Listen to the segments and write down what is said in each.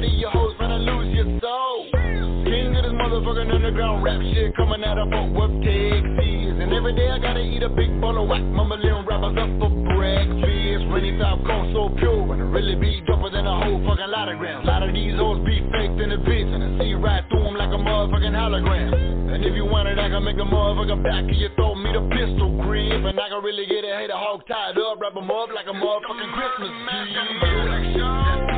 Chest. Your hoes finna lose your soul. King of this motherfucking underground rap shit coming out of Fort Worth, Texas. And every day I gotta eat a big bowl of whack, mumbling rappers up for breakfast. Rainy top cone so pure, and it really be doper than a whole fucking lot of grams. A lot of these hoes be faked in the bitch, and I see right through them like a motherfucking hologram. And if you want it, I can make a motherfucking back of your throat, meet a pistol grip. And I can really get a hater hog tied up, wrap 'em up like a motherfucking Christmas tree.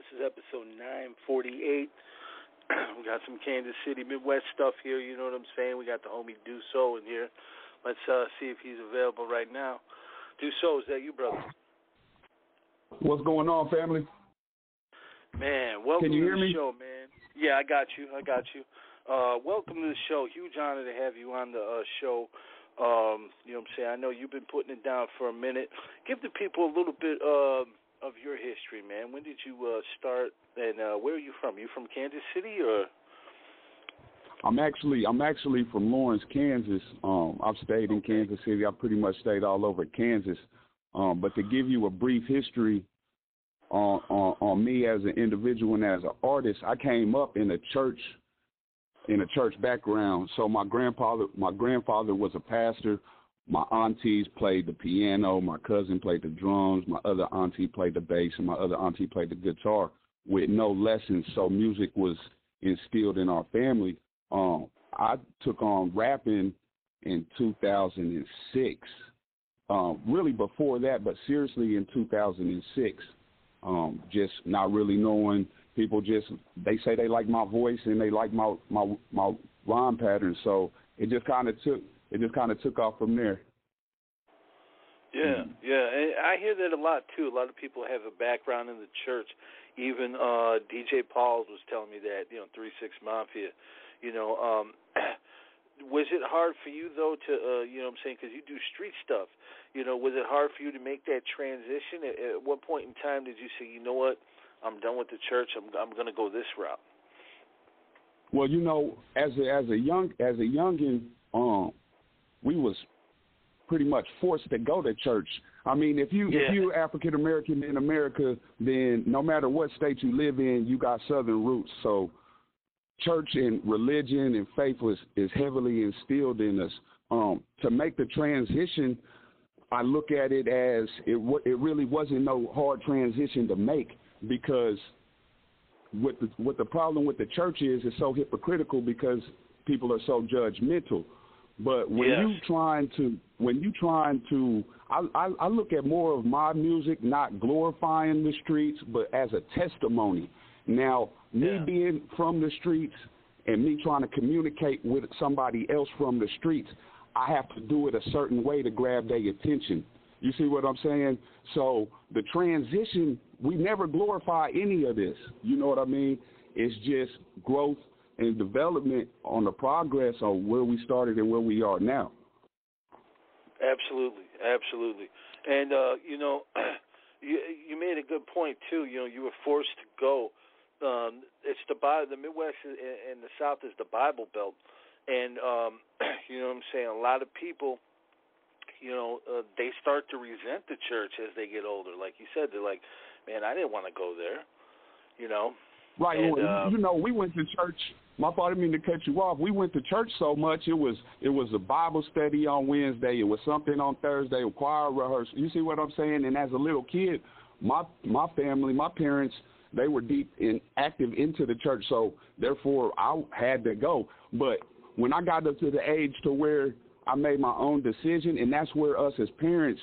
This is episode 948. we got some Kansas City Midwest stuff here. You know what I'm saying? We got the homie Ducoh in here. Let's uh, see if he's available right now. Ducoh, is that you, brother? What's going on, family? Man, welcome Can you to hear the me? show, man. Yeah, I got you. I got you. Uh, welcome to the show. Huge honor to have you on the uh, show. Um, you know what I'm saying? I know you've been putting it down for a minute. Give the people a little bit uh, of your history, man. When did you uh, start, and uh, where are you from? You from Kansas City, or I'm actually I'm actually from Lawrence, Kansas. Um, I've stayed in Kansas City. I've pretty much stayed all over Kansas. Um, but to give you a brief history on, on on me as an individual and as an artist, I came up in a church in a church background. So my grandfather my grandfather was a pastor. My aunties played the piano. My cousin played the drums. My other auntie played the bass, and my other auntie played the guitar with no lessons. So music was instilled in our family. Um, I took on rapping in 2006. Um, really before that, but seriously in 2006. Um, just not really knowing people. Just they say they like my voice and they like my my my rhyme pattern. So it just kind of took it just kind of took off from there. Yeah, yeah, and I hear that a lot too. A lot of people have a background in the church. Even uh DJ Pauls was telling me that, you know, Three Six Mafia. You know, um was it hard for you though to, uh, you know, what I'm saying, because you do street stuff. You know, was it hard for you to make that transition? At, at what point in time did you say, you know what, I'm done with the church. I'm I'm going to go this route. Well, you know, as a as a young as a youngin, um, we was pretty much forced to go to church. I mean, if you Yeah. if you're African American in America, then no matter what state you live in, you got Southern roots. So, church and religion and faith was is heavily instilled in us. Um, to make the transition, I look at it as it wa- it really wasn't no hard transition to make because what the what the problem with the church is is so hypocritical because people are so judgmental. But when Yes. you trying to when you trying to I, I I look at more of my music not glorifying the streets but as a testimony. Now, me Yeah. being from the streets and me trying to communicate with somebody else from the streets, I have to do it a certain way to grab their attention. You see what I'm saying? So the transition, we never glorify any of this. You know what I mean? It's just growth and development on the progress on where we started and where we are now. Absolutely, absolutely. And uh, you know, you you made a good point too. You know, you were forced to go. Um, it's the the Midwest and the South is the Bible Belt, and um, you know what I'm saying. A lot of people, you know, uh, they start to resent the church as they get older. Like you said, they're like, "Man, I didn't want to go there," you know. Right. And, well, um, you know, we went to church. My father didn't mean to cut you off. We went to church so much. It was it was a Bible study on Wednesday. It was something on Thursday. A choir rehearsal. You see what I'm saying? And as a little kid, my my family, my parents, they were deep in active into the church. So therefore, I had to go. But when I got up to the age to where I made my own decision, and that's where us as parents,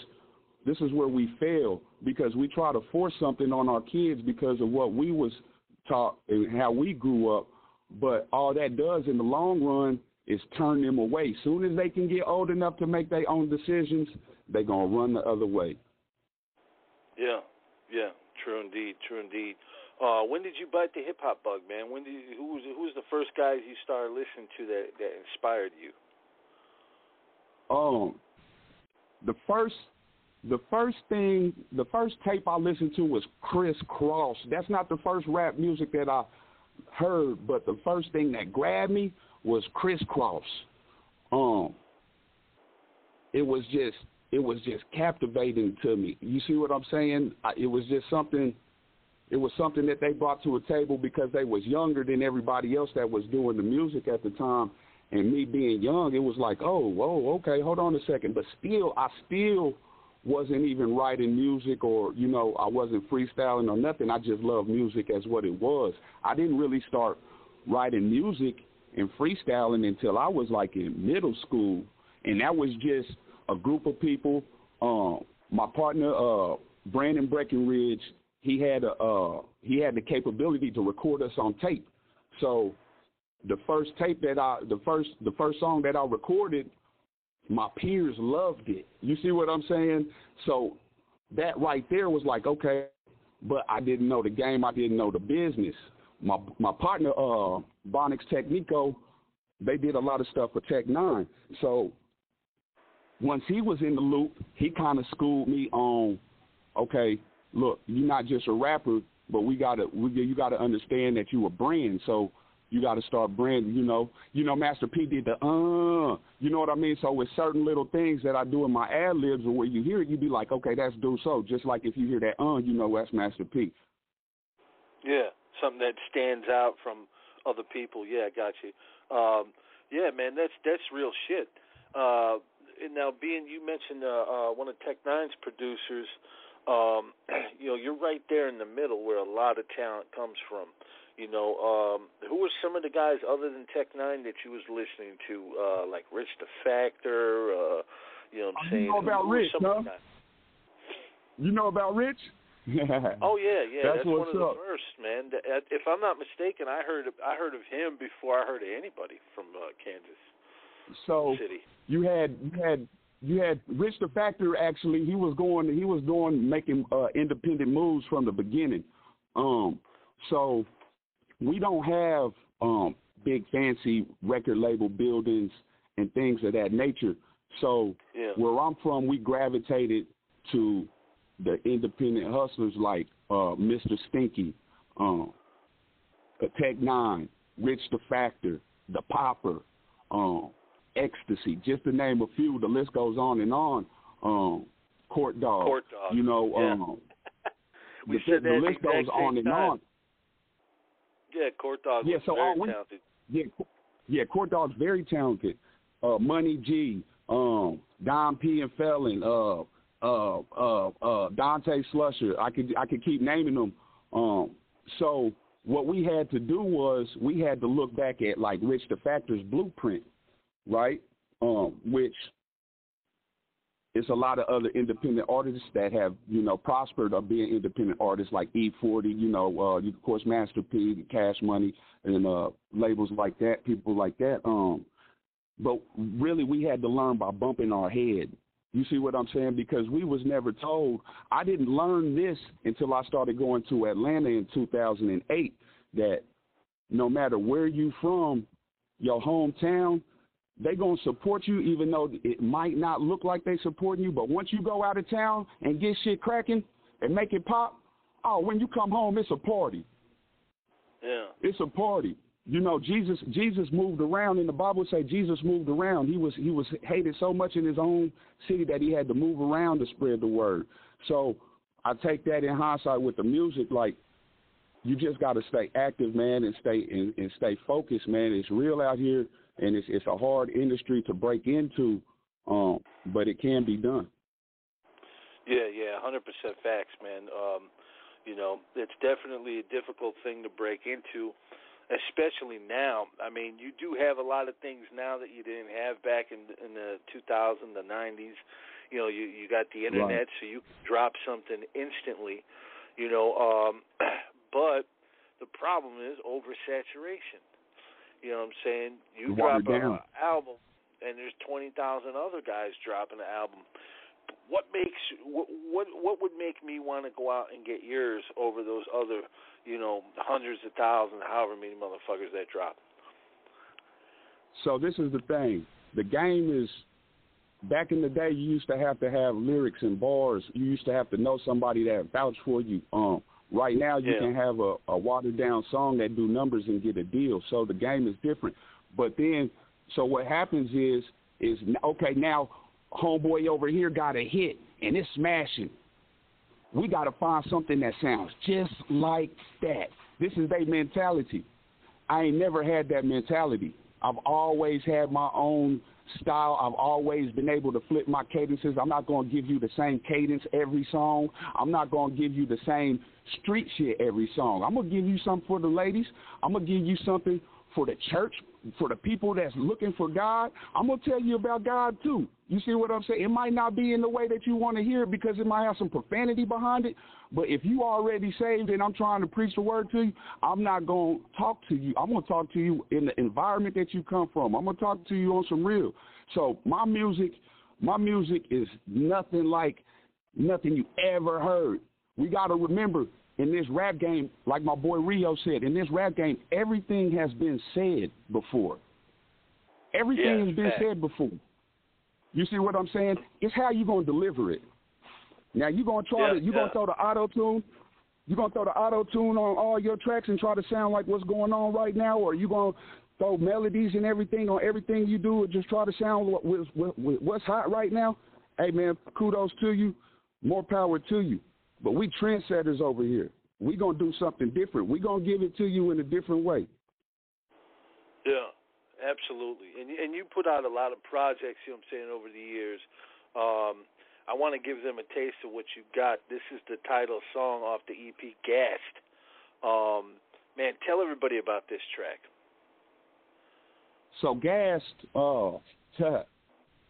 this is where we fail because we try to force something on our kids because of what we was taught and how we grew up. But all that does in the long run is turn them away. Soon as they can get old enough to make their own decisions, they're gonna run the other way. Yeah, yeah, true indeed, true indeed. Uh, when did you bite the hip hop bug, man? When did you, who was who was the first guys you started listening to that that inspired you? Um, the first the first thing, the first tape I listened to was Kris Kross. That's not the first rap music that I heard, but the first thing that grabbed me was Kris Kross. Um, it was just, it was just captivating to me. You see what I'm saying? It was just something. It was something that they brought to a table because they was younger than everybody else that was doing the music at the time. And me being young, it was like, oh, whoa, okay, hold on a second. But still, I still wasn't even writing music or, you know, I wasn't freestyling or nothing. I just loved music as what it was. I didn't really start writing music and freestyling until I was like in middle school. And that was just a group of people. Um, my partner, uh, Brandon Breckenridge, he had a uh, he had the capability to record us on tape. So the first tape that I the first the first song that I recorded my peers loved it. You see what I'm saying? So that right there was like, okay, but I didn't know the game. I didn't know the business. My my partner, uh, Bonix Technico, they did a lot of stuff for Tech N9ne. So once he was in the loop, he kind of schooled me on, okay, look, you're not just a rapper, but we gotta, we, you gotta understand that you a brand. So you got to start branding. You know, you know, Master P did the uh, you know what I mean. So with certain little things that I do in my ad libs, or where you hear it, you'd be like, okay, that's Ducoh. Just like if you hear that uh, you know that's Master P. Yeah, something that stands out from other people. Yeah, I got you. Um, yeah, man, that's that's real shit. Uh, now, being you mentioned uh, uh, one of Tech N9ne's producers, um, you know, you're right there in the middle where a lot of talent comes from. You know, um, who were some of the guys other than Tech N9ne that you was listening to, uh, like Rich the Factor? Uh, you know, what I'm saying. You know about who, Rich, huh? You know about Rich? oh yeah, yeah, that's, that's one of the up. first, man. If I'm not mistaken, I heard of, I heard of him before I heard of anybody from uh, Kansas So City. you had you had you had Rich the Factor. Actually, he was going he was doing making uh, independent moves from the beginning. Um, so we don't have um, big fancy record label buildings and things of that nature. So Yeah. where I'm from, we gravitated to the independent hustlers like uh, Mr. Stinky, um, Tech N9ne, Rich the Factor, The Popper, um, Ecstasy, just to name a few. The list goes on and on. Um, Court Dog, Court Dog, you know, yeah. um, We the, said the that at list the exact goes on same and time. on. Yeah, Court Dog Yeah, so very all we- talented. Yeah, yeah, Court Dog's very talented. Uh, Money G, um, Don P and Felon, uh, uh, uh, uh, Dante Slusher. I could I could keep naming them. Um, so what we had to do was we had to look back at like Rich the Factor's blueprint, right? Um, which it's a lot of other independent artists that have, you know, prospered or being independent artists like E40, you know, uh, of course, Master P, Cash Money, and uh, labels like that, people like that. Um, but really, we had to learn by bumping our head. You see what I'm saying? Because we was never told. I didn't learn this until I started going to Atlanta in 2008. That no matter where you from, your hometown, they gonna support you even though it might not look like they supporting you. But once you go out of town and get shit cracking and make it pop, oh, when you come home, it's a party. Yeah. It's a party. You know, Jesus Jesus moved around and the Bible say Jesus moved around. He was he was hated so much in his own city that he had to move around to spread the word. So I take that in hindsight with the music, like you just gotta stay active, man, and stay and, and stay focused, man. It's real out here and it's it's a hard industry to break into, um, but it can be done. Yeah, yeah, hundred percent facts, man. Um, you know, it's definitely a difficult thing to break into especially now. I mean, you do have a lot of things now that you didn't have back in in the 2000s, the 90s. You know, you you got the internet, right. so you can drop something instantly. You know, um, but the problem is oversaturation. You know what I'm saying? You drop an album, and there's 20,000 other guys dropping an album. What makes what what what would make me want to go out and get yours over those other you know, hundreds of thousands, however many motherfuckers that drop. So this is the thing. The game is back in the day you used to have to have lyrics and bars. You used to have to know somebody that vouch for you. Um right now you yeah. can have a, a watered down song that do numbers and get a deal. So the game is different. But then so what happens is is okay, now homeboy over here got a hit and it's smashing we got to find something that sounds just like that. This is their mentality. I ain't never had that mentality. I've always had my own style. I've always been able to flip my cadences. I'm not going to give you the same cadence every song. I'm not going to give you the same street shit every song. I'm going to give you something for the ladies. I'm going to give you something for the church, for the people that's looking for God. I'm to tell you about God too. You see what I'm saying? It might not be in the way that you want to hear it because it might have some profanity behind it. But if you already saved and I'm trying to preach the word to you, I'm not to talk to you. I'm to talk to you in the environment that you come from. I'm to talk to you on some real. So my music, my music is nothing like nothing you ever heard. We got to remember in this rap game, like my boy Rio said, in this rap game, everything has been said before. Everything yeah, has been said before. You see what I'm saying? It's how you gonna deliver it. Now you gonna try yeah, to you yeah. gonna throw the auto tune. You gonna throw the auto tune on all your tracks and try to sound like what's going on right now, or you gonna throw melodies and everything on everything you do and just try to sound what, what, what, what's hot right now? Hey man, kudos to you. More power to you. But we trendsetters over here. We gonna do something different. We gonna give it to you in a different way. Yeah. Absolutely, and and you put out a lot of projects. You know what I'm saying over the years. Um, I want to give them a taste of what you got. This is the title song off the EP, Gassed. Um, man, tell everybody about this track. So Gassed, uh,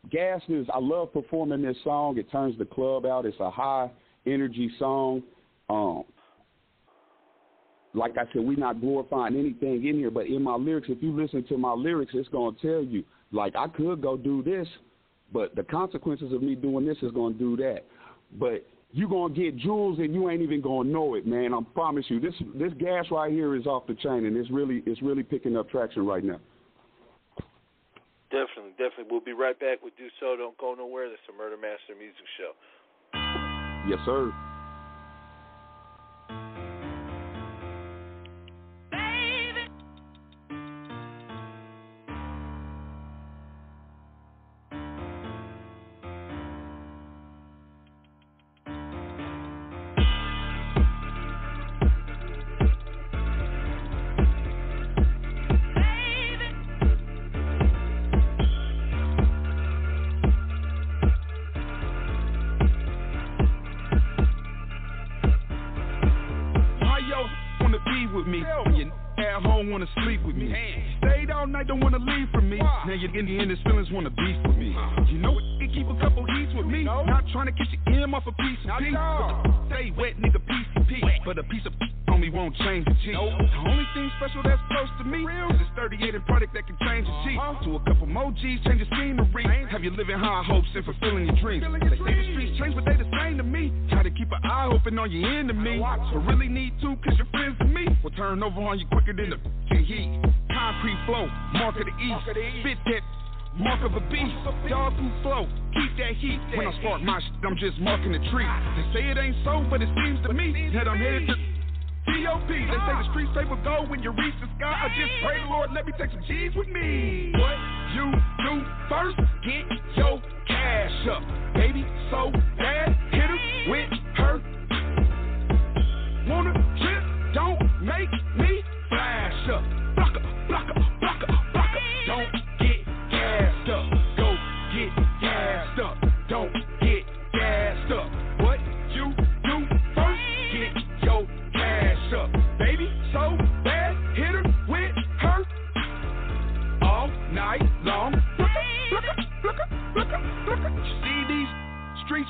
Gassed is. I love performing this song. It turns the club out. It's a high energy song. Um, like I said, we're not glorifying anything in here, but in my lyrics, if you listen to my lyrics, it's going to tell you, like, I could go do this, but the consequences of me doing this is going to do that. But you're going to get jewels and you ain't even going to know it, man. I promise you. This this gas right here is off the chain, and it's really it's really picking up traction right now. Definitely, definitely. We'll be right back with Do So. Don't go nowhere. This is the Murder Master Music Show. Yes, sir. Stay wet, nigga, PCP. but a piece of only won't change the G. Nope. The only thing special that's close to me is this 38 and product that can change the G. Uh-huh. To a couple more G's, change the scenery. Have you living high hopes and fulfilling your dreams? They say the streets change, but they the same to me. Try to keep an eye open on your enemy. But really need to, cause you're friends to me. Will turn over on you quicker than the heat. Concrete flow, mark of the east. Fit that mark of a beast. Dog food flow, keep that heat. When I spark my shit, I'm just marking the tree. They say it ain't so, but it seems to me that I'm headed to T.O.P. They say the streets paper go when you reach the sky. I just pray the Lord let me take some G's with me. What you do first, get your cash up. Baby, so bad, hit her with her. Wanna trip, don't make me flash up. Blocker.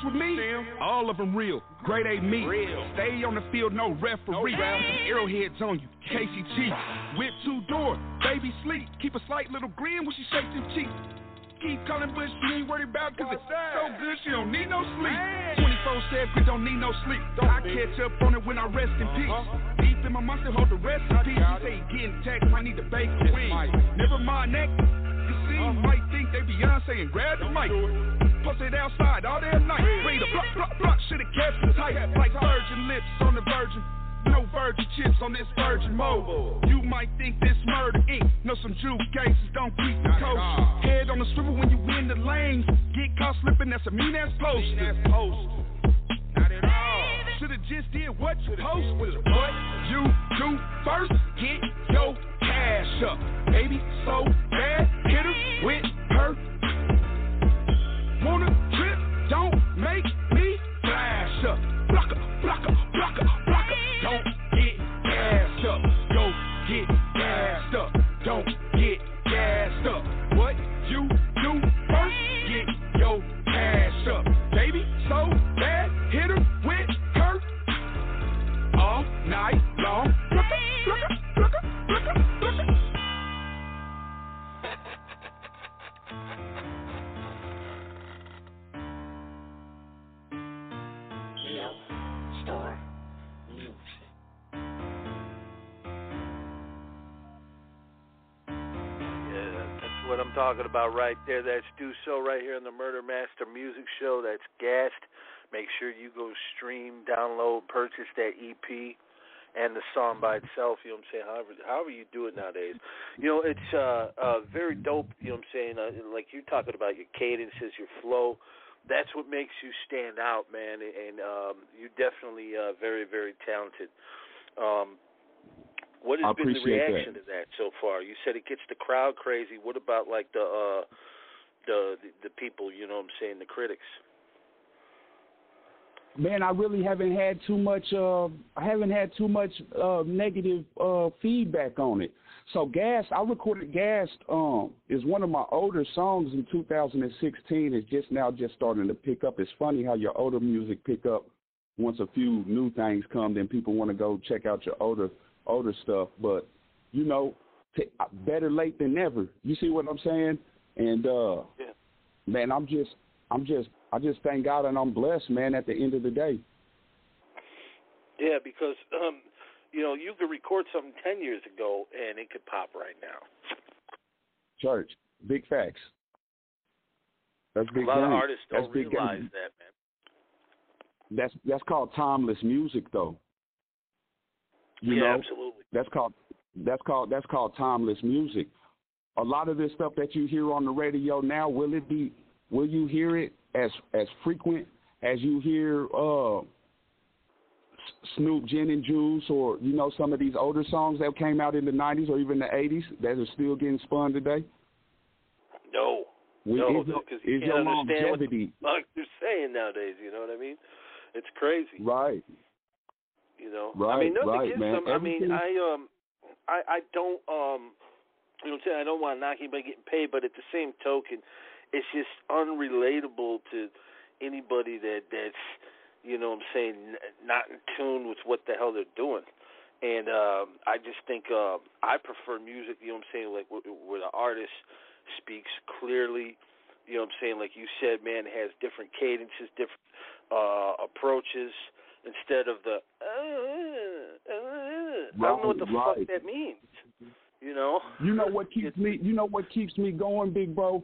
With me? All of them real. Grade A meat. Stay on the field, no referee. Arrowheads on you. KCG. Whip two door. Baby sleep. Keep a slight little grin when she shakes them cheeks. Keep calling, but she ain't worried about cause it's so good she don't need no sleep. 24 7, don't need no sleep. I catch up on it when I rest in peace. Deep in my still hold the rest recipe. He say getting text, I need to bake the wings. Never mind that. You see, you might think they Beyonce and grab the mic. Posted outside all damn night. Read a block, block, block, kept it tight. Like virgin lips on the virgin. No virgin chips on this virgin mobile. You might think this murder ink. Know some juke cases don't keep the coast. Head on the swivel when you win the lanes. Get caught slipping, that's a mean ass post. Not at all. Should've just did what you supposed to. What you do first, get your cash up. Baby, so bad, hit her with her. Wanna talking about right there. That's Do So right here on the Murder Master Music Show. That's gassed. Make sure you go stream, download, purchase that EP and the song by itself, you know what I'm saying? However however you do it nowadays. You know, it's uh uh very dope, you know what I'm saying? Uh, like you're talking about your cadences, your flow. That's what makes you stand out, man, and um you're definitely uh very, very talented. Um what has I been the appreciate reaction that. to that so far? You said it gets the crowd crazy. What about like the uh the the, the people, you know what I'm saying, the critics? Man, I really haven't had too much. Uh, I haven't had too much uh, negative uh, feedback on it. So, "Gas," I recorded "Gas." Um, is one of my older songs in 2016. It's just now just starting to pick up. It's funny how your older music pick up once a few new things come. Then people want to go check out your older older stuff. But you know, t- better late than never. You see what I'm saying? And uh, Yeah. man, I'm just, I'm just, I just thank God and I'm blessed, man. At the end of the day. Yeah, because um, you know, you could record something ten years ago and it could pop right now. Church, big facts. That's big a lot of artists That's don't big realize that, man. That's that's called timeless music, though. You yeah, know, absolutely. that's called that's called that's called timeless music. A lot of this stuff that you hear on the radio now, will it be? Will you hear it as as frequent as you hear uh, Snoop, Gin and Juice, or you know some of these older songs that came out in the '90s or even the '80s that are still getting spun today? No. We- no, is your- because you can't your understand what the longevity- fuck they're saying nowadays, you know what I mean? It's crazy. Right. You know, I mean, nothing right, against man. them. I mean, I um, I I don't um, you know, what I'm saying I don't want to knock anybody getting paid, but at the same token, it's just unrelatable to anybody that that's you know what I'm saying, not in tune with what the hell they're doing. And uh, I just think uh, I prefer music, you know what I'm saying, like where, where the artist speaks clearly, you know what I'm saying, like you said, man, it has different cadences, different uh, approaches instead of the uh, uh, I don't know what the Right, fuck that means. You know? You know what keeps me? You know what keeps me going, big bro?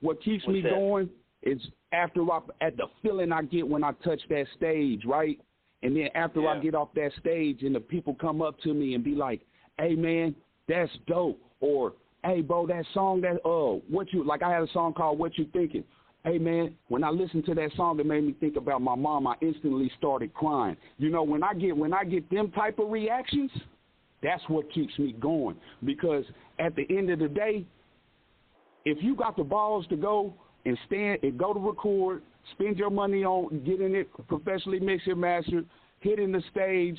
What keeps me that? going is after I at the feeling I get when I touch that stage, right? And then after I get off that stage and the people come up to me and be like, "Hey man, that's dope," or "Hey bro, that song that uh what you like?" I had a song called "What You Thinking." Hey man, when I listened to that song, it made me think about my mom. I instantly started crying. You know, when I get when I get them type of reactions, that's what keeps me going. Because at the end of the day, if you got the balls to go and stand and go to record, spend your money on getting it professionally mixed and mastered, hitting the stage.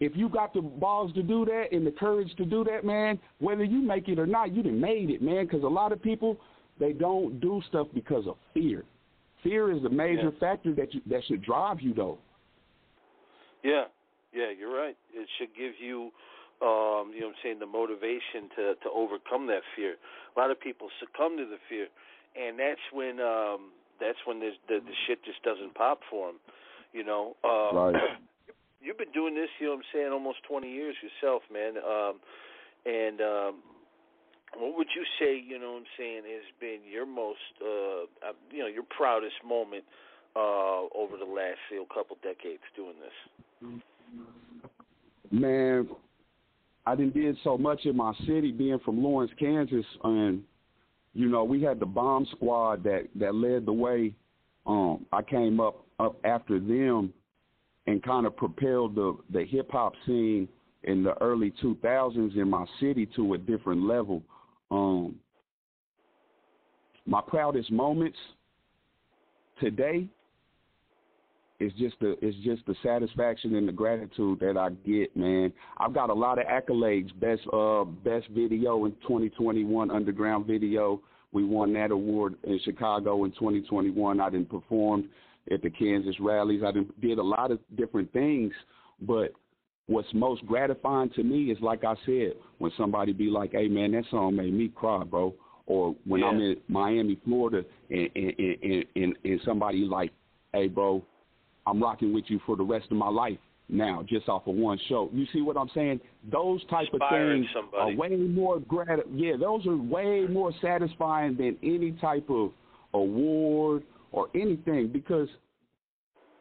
If you got the balls to do that and the courage to do that, man, whether you make it or not, you done made it, man. Because a lot of people they don't do stuff because of fear. Fear is the major Yeah. factor that you, that should drive you, though. Yeah, yeah, you're right. It should give you, um, you know, what I'm saying, the motivation to to overcome that fear. A lot of people succumb to the fear, and that's when um, that's when there's, the the shit just doesn't pop for them. You know, um, Right. you've been doing this, you know, what I'm saying, almost 20 years yourself, man. Um, and um, what would you say, you know, what I'm saying, has been your most, uh, uh, you know, your proudest moment uh, over the last, say, couple decades doing this? Man, I done did so much in my city, being from Lawrence, Kansas, and you know we had the bomb squad that that led the way. Um, I came up up after them, and kind of propelled the the hip hop scene in the early 2000s in my city to a different level. Um, my proudest moments today is just the it's just the satisfaction and the gratitude that I get, man. I've got a lot of accolades. Best uh best video in 2021, underground video. We won that award in Chicago in 2021. I didn't perform at the Kansas Relays. I did, did a lot of different things, but what's most gratifying to me is like I said, when somebody be like, "Hey man, that song made me cry, bro," or when I'm in Miami, Florida, and and, and and and somebody like, "Hey bro, I'm rocking with you for the rest of my life now, just off of one show. You see what I'm saying? Those type Inspiring of things somebody. are way more grat. Yeah, those are way more satisfying than any type of award or anything because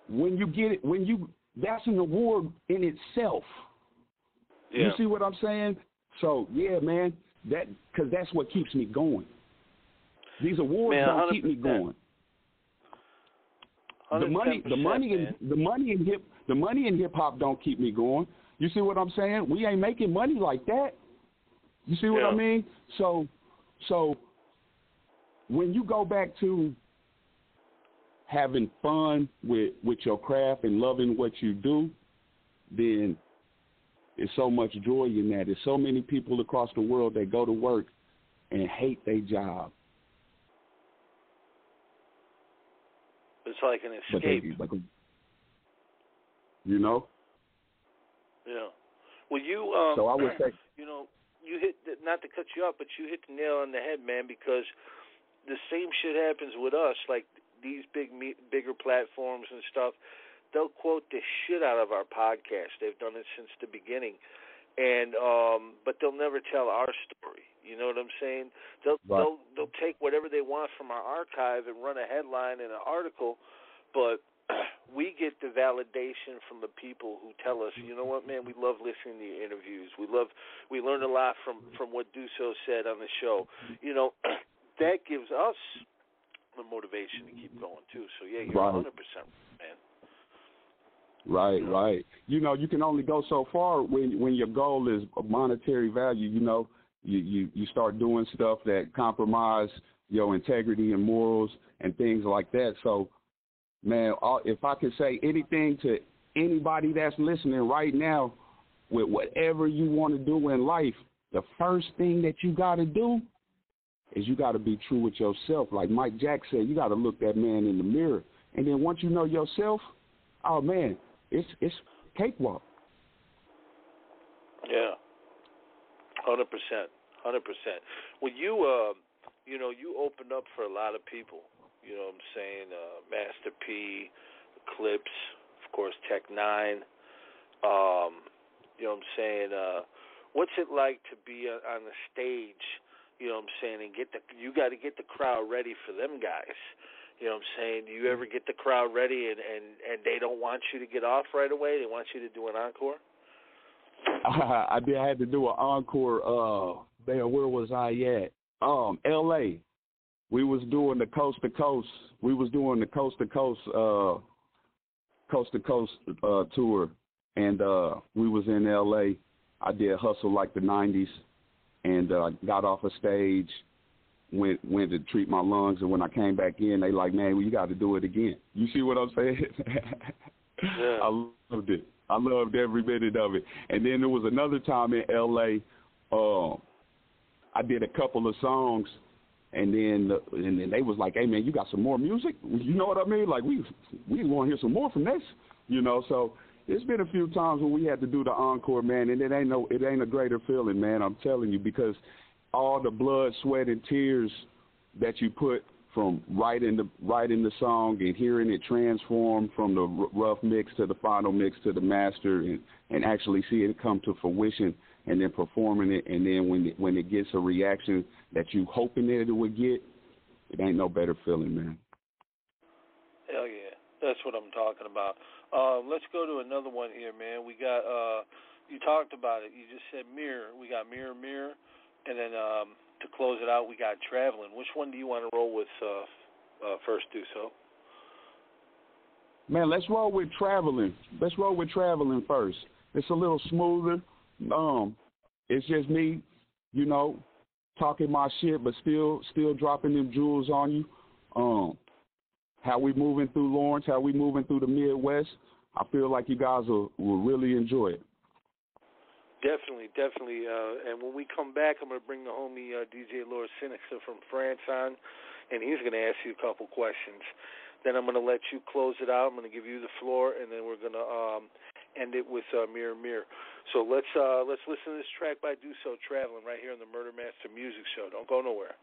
when you get it, when you that's an award in itself. Yeah. You see what I'm saying? So yeah, man, that because that's what keeps me going. These awards Man, don't keep me going the money the 110%, money in the money in hip the money in hip hop don't keep me going. You see what I'm saying? We ain't making money like that. You see what I mean? So so when you go back to having fun with with your craft and loving what you do, then there's so much joy in that. There's so many people across the world that go to work and hate their job. It's like an But they, escape. like, you know? Yeah. Well, you um, So I would say you know, you hit the, not to cut you off, but you hit the nail on the head, man. Because the same shit happens with us. Like these big, me- bigger platforms and stuff, they'll quote the shit out of our podcast. They've done it since the beginning, and um, but they'll never tell our story. You know what I'm saying? They'll Right. they'll they'll take whatever they want from our archive and run a headline and an article, but we get the validation from the people who tell us, you know what, man, we love listening to your interviews. We love, we learn a lot from from what Ducoh said on the show. You know, that gives us the motivation to keep going too. So yeah, you're Right. 100 percent, man. Right, right. You know, you can only go so far when when your goal is a monetary value. You know, you you you start doing stuff that compromise your integrity and morals and things like that. So, man, uh, if I could say anything to anybody that's listening right now, with whatever you want to do in life, the first thing that you got to do is you got to be true with yourself. Like Mike Jack said, you got to look that man in the mirror, and then once you know yourself oh man, it's it's cakewalk. Yeah, hundred percent, hundred percent. When you, uh, you know, you opened up for a lot of people. You know what I'm saying? Uh, Master P, Clipse, of course, Tech N9ne. Um, you know what I'm saying? Uh, what's it like to be on the stage? You know what I'm saying? And get the you got to get the crowd ready for them guys. You know what I'm saying? Do you ever get the crowd ready and and and they don't want you to get off right away? They want you to do an encore. I did. I had to do an encore. Uh, there. Where was I at? Um, L.A. We was doing the coast to coast. We was doing the coast to coast, uh, coast to coast uh, tour, and uh, we was in L.A. I did hustle like the '90s, and uh, got off a stage, went went to treat my lungs, and when I came back in, they like, man, well, you got to do it again. You see what I'm saying? yeah. I loved it. I loved every minute of it. And then there was another time in L.A. Uh, I did a couple of songs, and then and then they was like, "Hey man, you got some more music? You know what I mean? Like we we want to hear some more from this, you know." So it's been a few times when we had to do the encore, man, and it ain't no it ain't a greater feeling, man. I'm telling you because all the blood, sweat, and tears that you put from writing the writing the song and hearing it transform from the rough mix to the final mix to the master and and actually see it come to fruition and then performing it and then when it, when it gets a reaction that you hoping that it would get it ain't no better feeling man hell yeah that's what i'm talking about uh, let's go to another one here man we got uh you talked about it you just said mirror we got mirror mirror and then um to close it out, we got traveling. Which one do you want to roll with uh, uh, first? Do so. Man, let's roll with traveling. Let's roll with traveling first. It's a little smoother. Um, it's just me, you know, talking my shit, but still, still dropping them jewels on you. Um, how we moving through Lawrence? How we moving through the Midwest? I feel like you guys will will really enjoy it. Definitely, definitely. Uh, and when we come back, I'm going to bring the homie uh, DJ Laura Sinixa from France on, and he's going to ask you a couple questions. Then I'm going to let you close it out. I'm going to give you the floor, and then we're going to um, end it with uh, Mirror Mirror. So let's uh, let's listen to this track by Do So Traveling right here on the Murder Master Music Show. Don't go nowhere.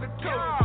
Lights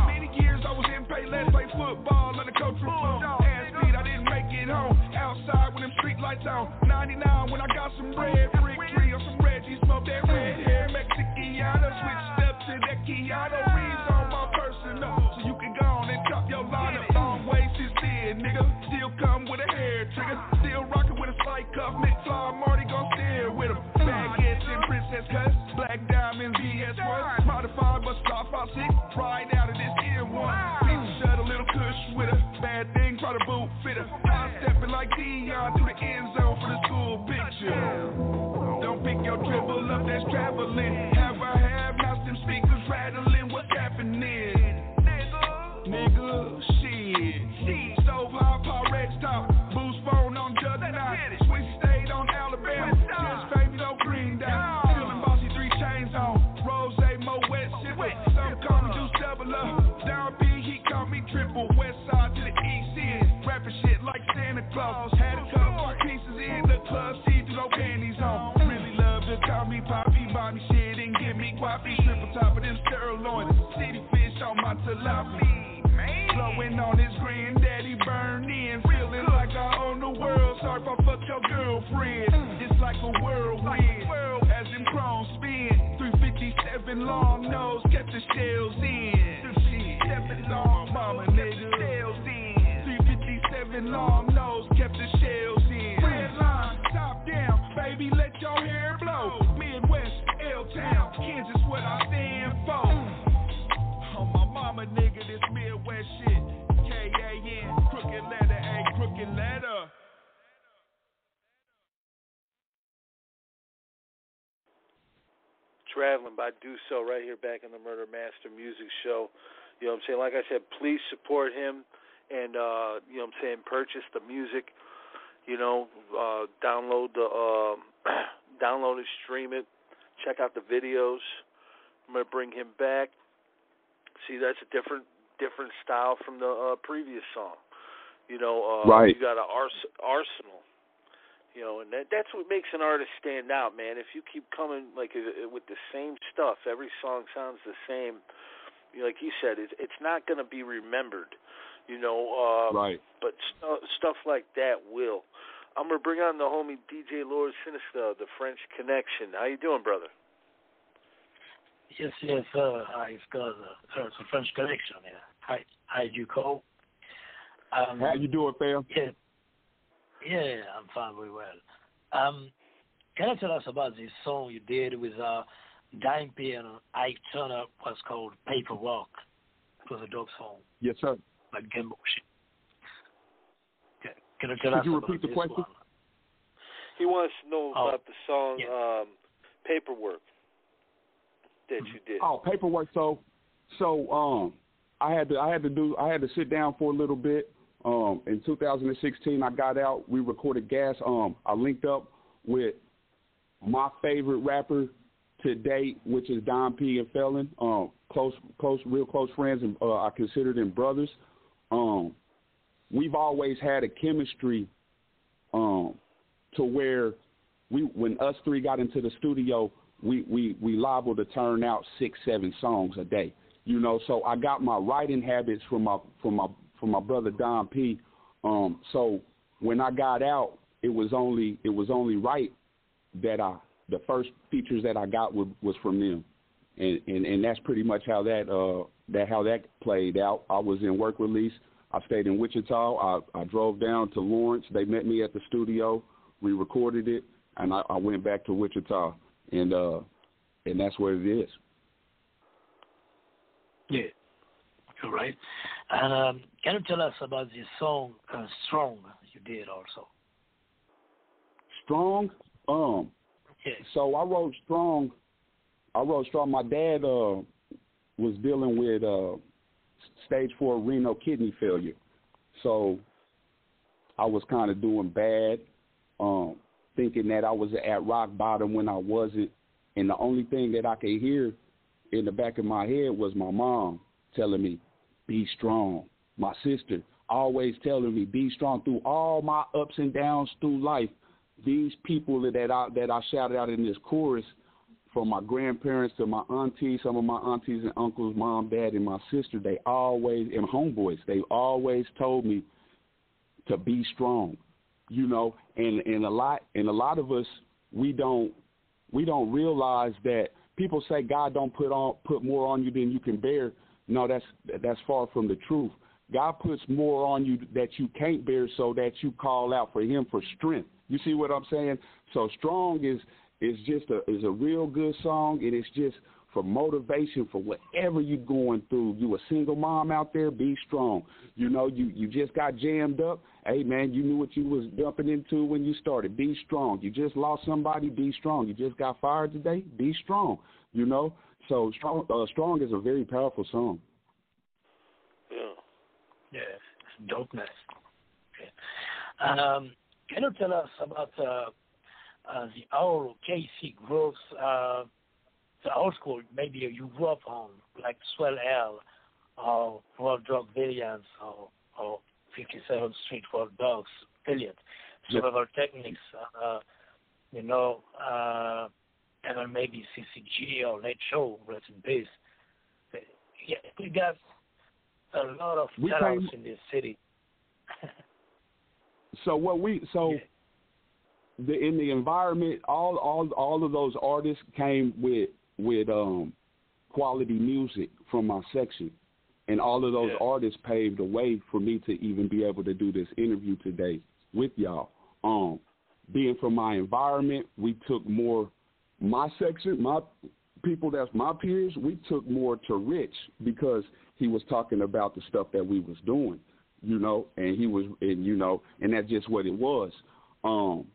The shells in. Stepping on mama, nigga. Shells in. 357 long. Traveling by Ducoh right here back in the Murder Master Music Show. You know what I'm saying? Like I said, please support him and uh, you know what I'm saying, purchase the music, you know, uh, download the uh, download it, stream it, check out the videos. I'm gonna bring him back. See, that's a different different style from the uh, previous song. You know, uh, right. you got an ars- arsenal. You know, and that that's what makes an artist stand out, man. If you keep coming like uh, with the same stuff, every song sounds the same. Like you said, it's it's not going to be remembered. You know, uh, right? But st- stuff like that will. I'm gonna bring on the homie DJ Lord Sinister, the French Connection. How you doing, brother? Yes, yes, sir. Hi, it's got uh, it's a French Connection. Yeah. Hi, hi, you call. Um, How you doing, fam? Yeah, yeah, I'm fine, very well. Um, can you tell us about this song you did with uh, Dime P and Ike Turner? Was called Paperwork. It was a dope song. Yes, sir. Like Gambo shit. Can you tell Could us you about repeat the question? one? He wants to know Oh, about the song yeah. um, "Paperwork" that you did. Oh, paperwork. So, so um, I had to I had to do I had to sit down for a little bit. Um, in 2016, I got out. We recorded Gas. Um, I linked up with my favorite rapper to date, which is Don P and Felon. Um, close, close, real close friends, and uh, I consider them brothers. Um, we've always had a chemistry, um, to where we when us three got into the studio, we we we liable to turn out six, seven songs a day. You know, so I got my writing habits from my from my from my brother Don P. Um, so when I got out, it was only it was only right that I the first features that I got was, was from them, and, and and that's pretty much how that uh that how that played out. I was in work release. I stayed in Wichita. I, I drove down to Lawrence. They met me at the studio. We recorded it, and I, I went back to Wichita, and uh, and that's where it is. Yeah, you're right. And um, can you tell us about this song uh, "Strong" you did also? Strong. Um. Yeah. So I wrote strong. I wrote strong. My dad uh was dealing with uh stage four renal kidney failure, so I was kind of doing bad, um, thinking that I was at rock bottom when I wasn't, and the only thing that I could hear in the back of my head was my mom telling me, "Be strong." My sister always telling me, "Be strong." Through all my ups and downs through life, these people that I that I shouted out in this chorus, from my grandparents to my aunties, some of my aunties and uncles, mom, dad, and my sister, they always and homeboys, they always told me to be strong. You know, and and a lot and a lot of us we don't we don't realize that people say God don't put on put more on you than you can bear. No, that's that's far from the truth. God puts more on you that you can't bear so that you call out for him for strength. You see what I'm saying? So strong is is just a is a real good song and it's just for motivation for whatever you're going through. You a single mom out there, be strong. You know, you you just got jammed up. Hey man, you knew what you was dumping into when you started. Be strong. You just lost somebody, be strong. You just got fired today, be strong. You know? So strong uh, strong is a very powerful song. Yeah. Yeah, it's dopeness. Okay. Um, can you tell us about uh, uh, the old KC Groves, uh, the old school, maybe you grew up on, like Swell L or World Drug Billions or, or 57th Street Rogue Dogs, Elliot. Survival Techniques, uh, you know, uh, and then maybe CCG or Late Show, rest in peace. Yeah, we got a lot of We talents in this city. So what we so the in the environment, all all all of those artists came with with um quality music from my section. and all of those Yeah. artists paved the way for me to even be able to do this interview today with y'all. Um, being from my environment, we took more my section, my people that's my peers, we took more to Rich because he was talking about the stuff that we was doing, you know, and he was and you know, and that's just what it was. Um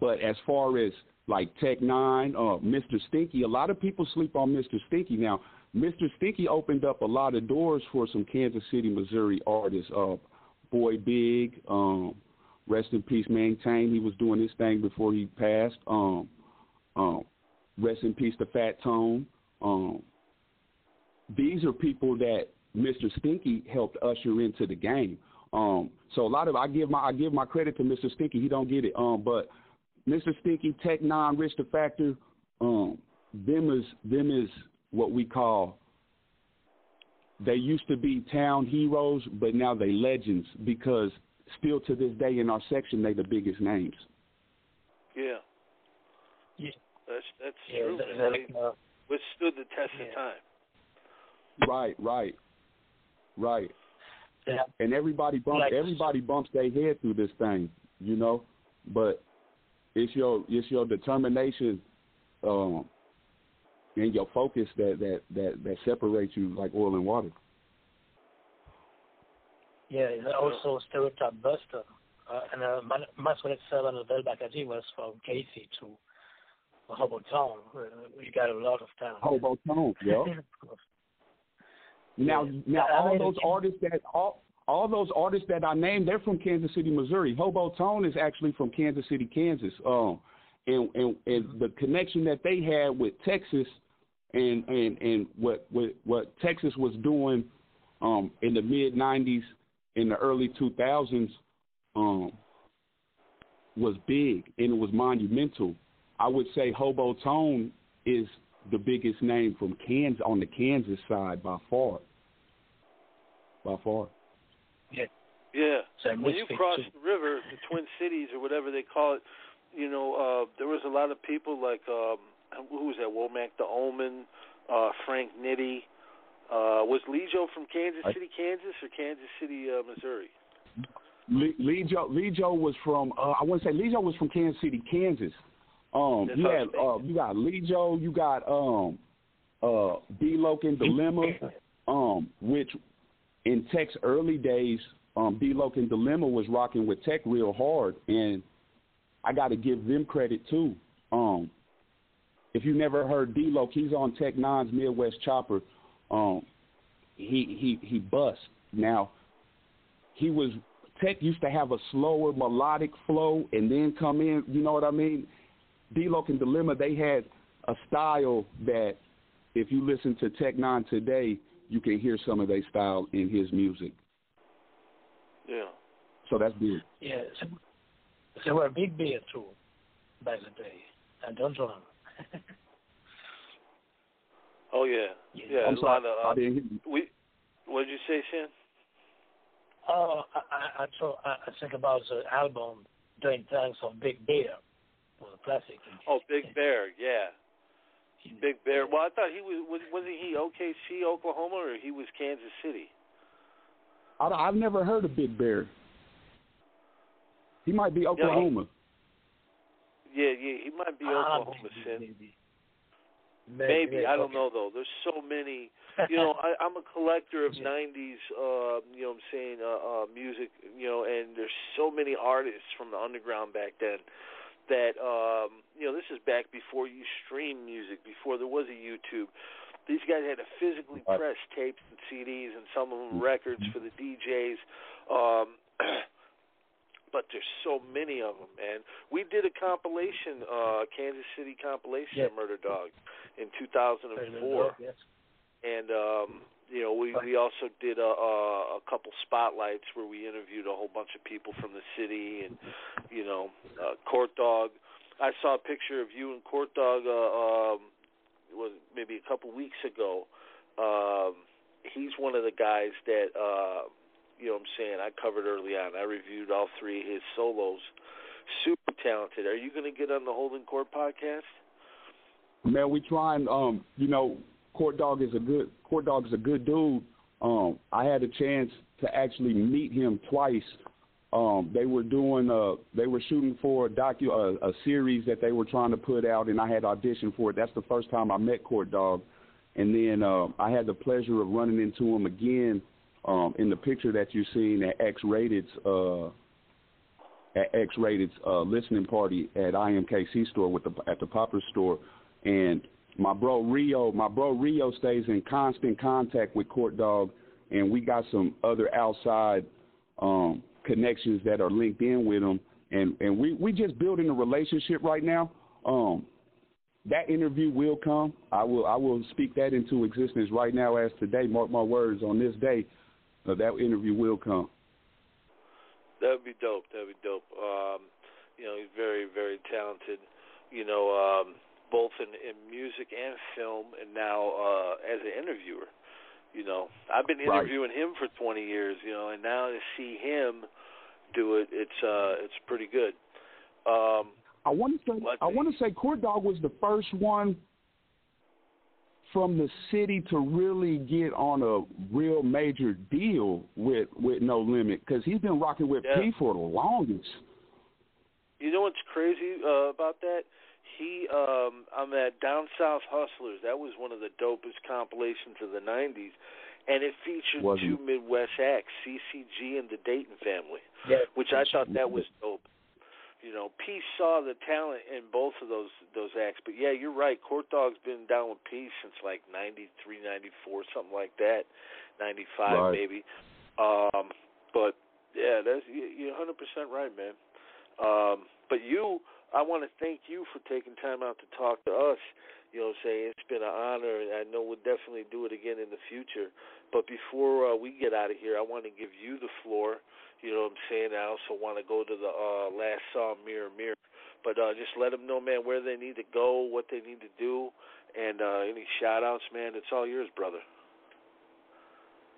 but as far as like Tech N9ne, uh, Mr. Stinky, a lot of people sleep on Mr. Stinky. Now, Mr. Stinky opened up a lot of doors for some Kansas City, Missouri artists. Uh, Boy Big, um, rest in peace, Maintain. He was doing his thing before he passed. Um, um, rest in peace to Fat Tone. Um, these are people that Mr. Stinky helped usher into the game. Um, so a lot of I give my I give my credit to Mr. Stinky. He don't get it. Um, but Mr. Stinky, Tech N9ne, Rich the Factor, um, them is them is what we call. They used to be town heroes, but now they legends because still to this day in our section they the biggest names. Yeah. Yeah. That's that's Yeah, true. that- that- They uh, withstood the test Yeah. of time. Right, right, right. Yeah. And everybody bumps Like- everybody bumps their head through this thing, you know. But it's your it's your determination um, and your focus that, that, that, that separates you like oil and water. Yeah, it's also stereotype buster. Uh, and uh, Masquerade Seven and Bell Bakaji was from Casey to Hobotown. Uh, we got a lot of talent. Hobo Tone, yeah. Now, Yeah. now I all those artists that all all those artists that I named, they're from Kansas City, Missouri. Hobo Tone is actually from Kansas City, Kansas. Um, and and and the connection that they had with Texas, and and and what what what Texas was doing, um, in the mid '90s, in the early 2000s, um, was big and it was monumental. I would say Hobo Tone is the biggest name from Kansas on the Kansas side by far. By far. Yeah. Yeah. So when you cross the river, the Twin Cities or whatever they call it, you know, uh there was a lot of people like um who was that, Womack the Omen, uh Frank Nitty. Uh was Lejo from Kansas I- City, Kansas or Kansas City, uh, Missouri? Le- Lejo Lejo was from uh, I want to say Lejo was from Kansas City, Kansas. Um That's you had uh, you got Lejo, you got um uh D-Loc and Dilemma, um, which in Tech's early days, um D-Loc and Dilemma was rocking with Tech real hard and I gotta give them credit too. Um if you never heard D-Loc, he's on Tech N9ne's Midwest Chopper. Um he he he bust. Now he was Tech used to have a slower melodic flow and then come in, you know what I mean? D-Loc and Dilemma, they had a style that if you listen to Tech N9ne today, you can hear some of their style in his music. Yeah. So that's big. Yeah, so, they were a big beer too back in the day. And don't run. Oh yeah. Yeah. Yeah, I'm a sorry, lot of I uh, didn't hear you. we what did you say, Sam? Oh, I, I, I, thought, I I think about the album doing thanks of Big Bear was a classic. Oh, Big Bear, yeah. Big Bear. Well, I thought he was was wasn't he OKC, Oklahoma, or he was Kansas City? I, I've never heard of Big Bear. He might be Oklahoma. Yeah, yeah, he might be Ah, Oklahoma, maybe, Sin. maybe. Maybe I don't okay. know though. There's so many. You know, I, I'm a collector of Yeah. '90s. Uh, you know, what I'm saying uh, uh, music. You know, and there's so many artists from the underground back then. That um, you know, this is back before you stream music, before there was a YouTube. These guys had to physically press tapes and CDs, and some of them records for the DJs. Um, but there's so many of them, man. We did a compilation, uh, Kansas City compilation Yeah. of Murder Dog in 2004, Yes. and um, you know we we also did a, a a couple spotlights where we interviewed a whole bunch of people from the city, and you know, uh, Court Dog. I saw a picture of you and Court Dog. Uh, um, it was maybe a couple weeks ago. Um, he's one of the guys that uh, you know what I'm saying I covered early on. I reviewed all three of his solos. Super talented. Are you going to get on the Holding Court podcast? Man, we trying. Um, you know, Court Dog is a good Court Dog is a good dude. Um, I had a chance to actually meet him twice. Um, they were doing a, they were shooting for a docu a, a series that they were trying to put out, and I had auditioned for it. That's the first time I met Court Dog, and then uh, I had the pleasure of running into him again um, in the picture that you've seen at X Rated's uh, at X Rated's uh, listening party at IMKC store with the at the Popper store, and my bro Rio, my bro Rio stays in constant contact with Court Dog, and we got some other outside um, connections that are linked in with him, and and we we just building a relationship right now. Um, that interview will come. I will I will speak that into existence right now as today. Mark my words on this day. Uh, that interview will come. That would be dope. That would be dope. Um, you know, he's very very talented. You know, um, both in, in music and film, and now uh, as an interviewer. You know, I've been interviewing right. him for 20 years. You know, and now to see him do it, it's uh, it's pretty good. Um, I want to say, I want to say, Court Dog was the first one from the city to really get on a real major deal with with No Limit because he's been rocking with yeah. P for the longest. You know what's crazy uh, about that? He, um, I'm at Down South Hustlers. That was one of the dopest compilations of the '90s, and it featured Wasn't. two Midwest acts, CCG and the Dayton Family, yeah. which I thought that was dope. You know, Peace saw the talent in both of those those acts. But yeah, you're right. Court Dog's been down with Peace since like '93, '94, something like that, '95 right. maybe. Um, but yeah, that's you're 100 percent right, man. Um, but you I want to thank you for taking time out to talk to us. You know, saying it's been an honor, and I know we'll definitely do it again in the future. But before uh, we get out of here, I want to give you the floor. You know what I'm saying? I also want to go to the uh, last song, Mirror Mirror. But uh, just let them know, man, where they need to go, what they need to do, and uh, any shout outs, man. It's all yours, brother.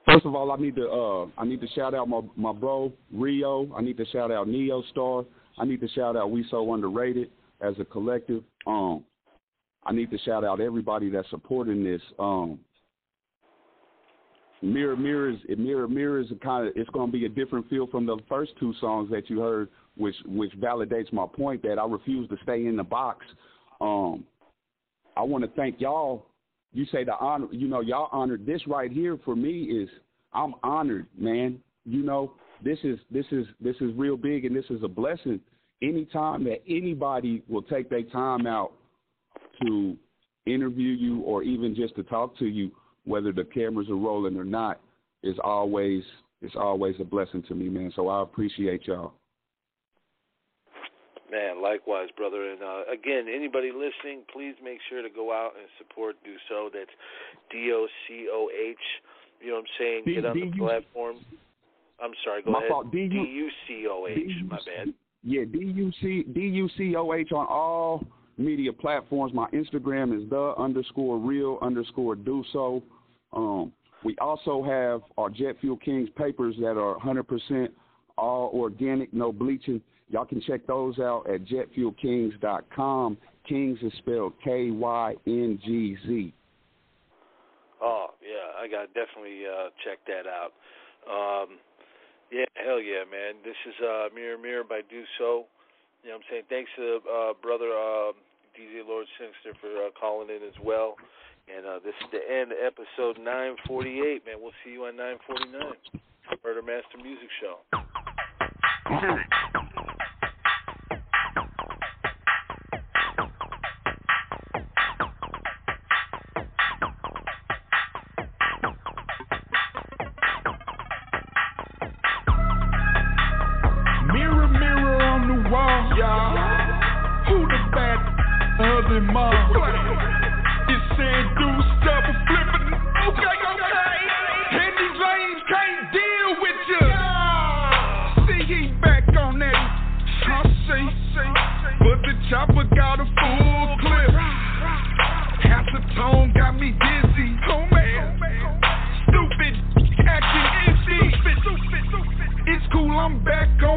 First of all, I need to uh, I need to shout out my my bro Rio. I need to shout out Neo Star. I need to shout out We So Underrated as a collective. Um, I need to shout out everybody that's supporting this. Um, Mirror Mirror is Mirror Mirror is a kind of it's going to be a different feel from the first two songs that you heard, which which validates my point that I refuse to stay in the box. Um, I want to thank y'all. You say the honor, you know, y'all honored this right here for me is I'm honored, man. You know, this is this is this is real big and this is a blessing. Anytime that anybody will take their time out to interview you or even just to talk to you, whether the cameras are rolling or not, is always it's always a blessing to me, man. So I appreciate y'all. Man, likewise, brother. And uh, again, anybody listening, please make sure to go out and support Do So. That's D O C O H. You know what I'm saying? Get on the platform. I'm sorry. Go My ahead. fault. D- U C O H. My bad. Yeah, D U C D U C O H on all media platforms. My Instagram is the underscore real underscore do so. Um, we also have our Jet Fuel Kings papers that are 100% all organic, no bleaching. Y'all can check those out at jetfuelkings.com. Kings is spelled K Y N G Z. Oh yeah, I got to definitely uh, check that out. Um, yeah, hell yeah, man. This is uh, Mirror Mirror by Do So. You know what I'm saying? Thanks to uh, brother uh, DJ Lord Sinister for uh, calling in as well. And uh, this is the end of episode 948, man. We'll see you on 949. Murder Master Music Show.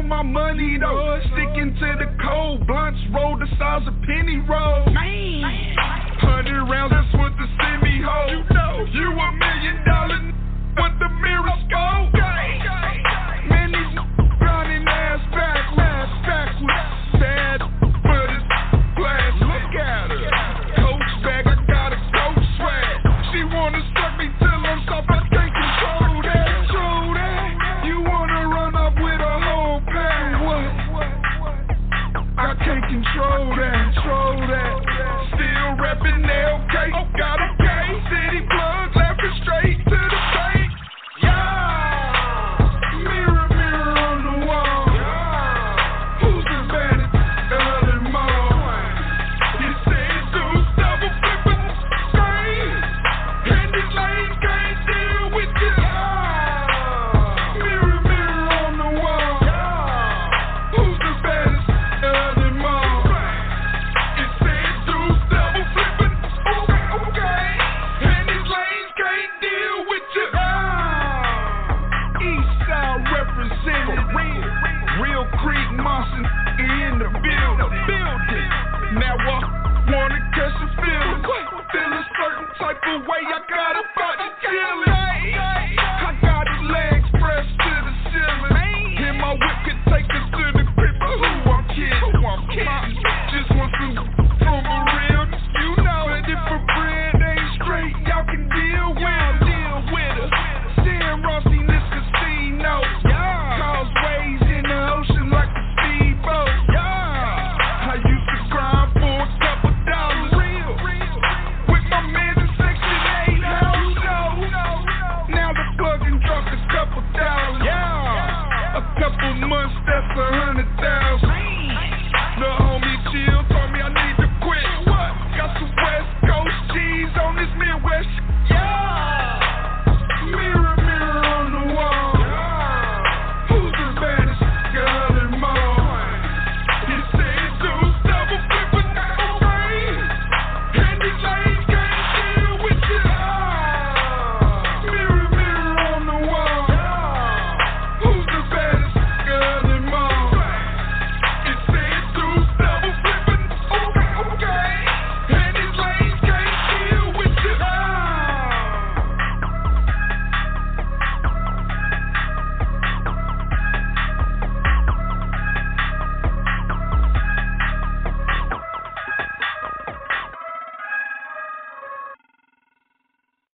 On my money though. Sticking to the cold blunts, roll the size of penny roll. Man, hundred rounds, that's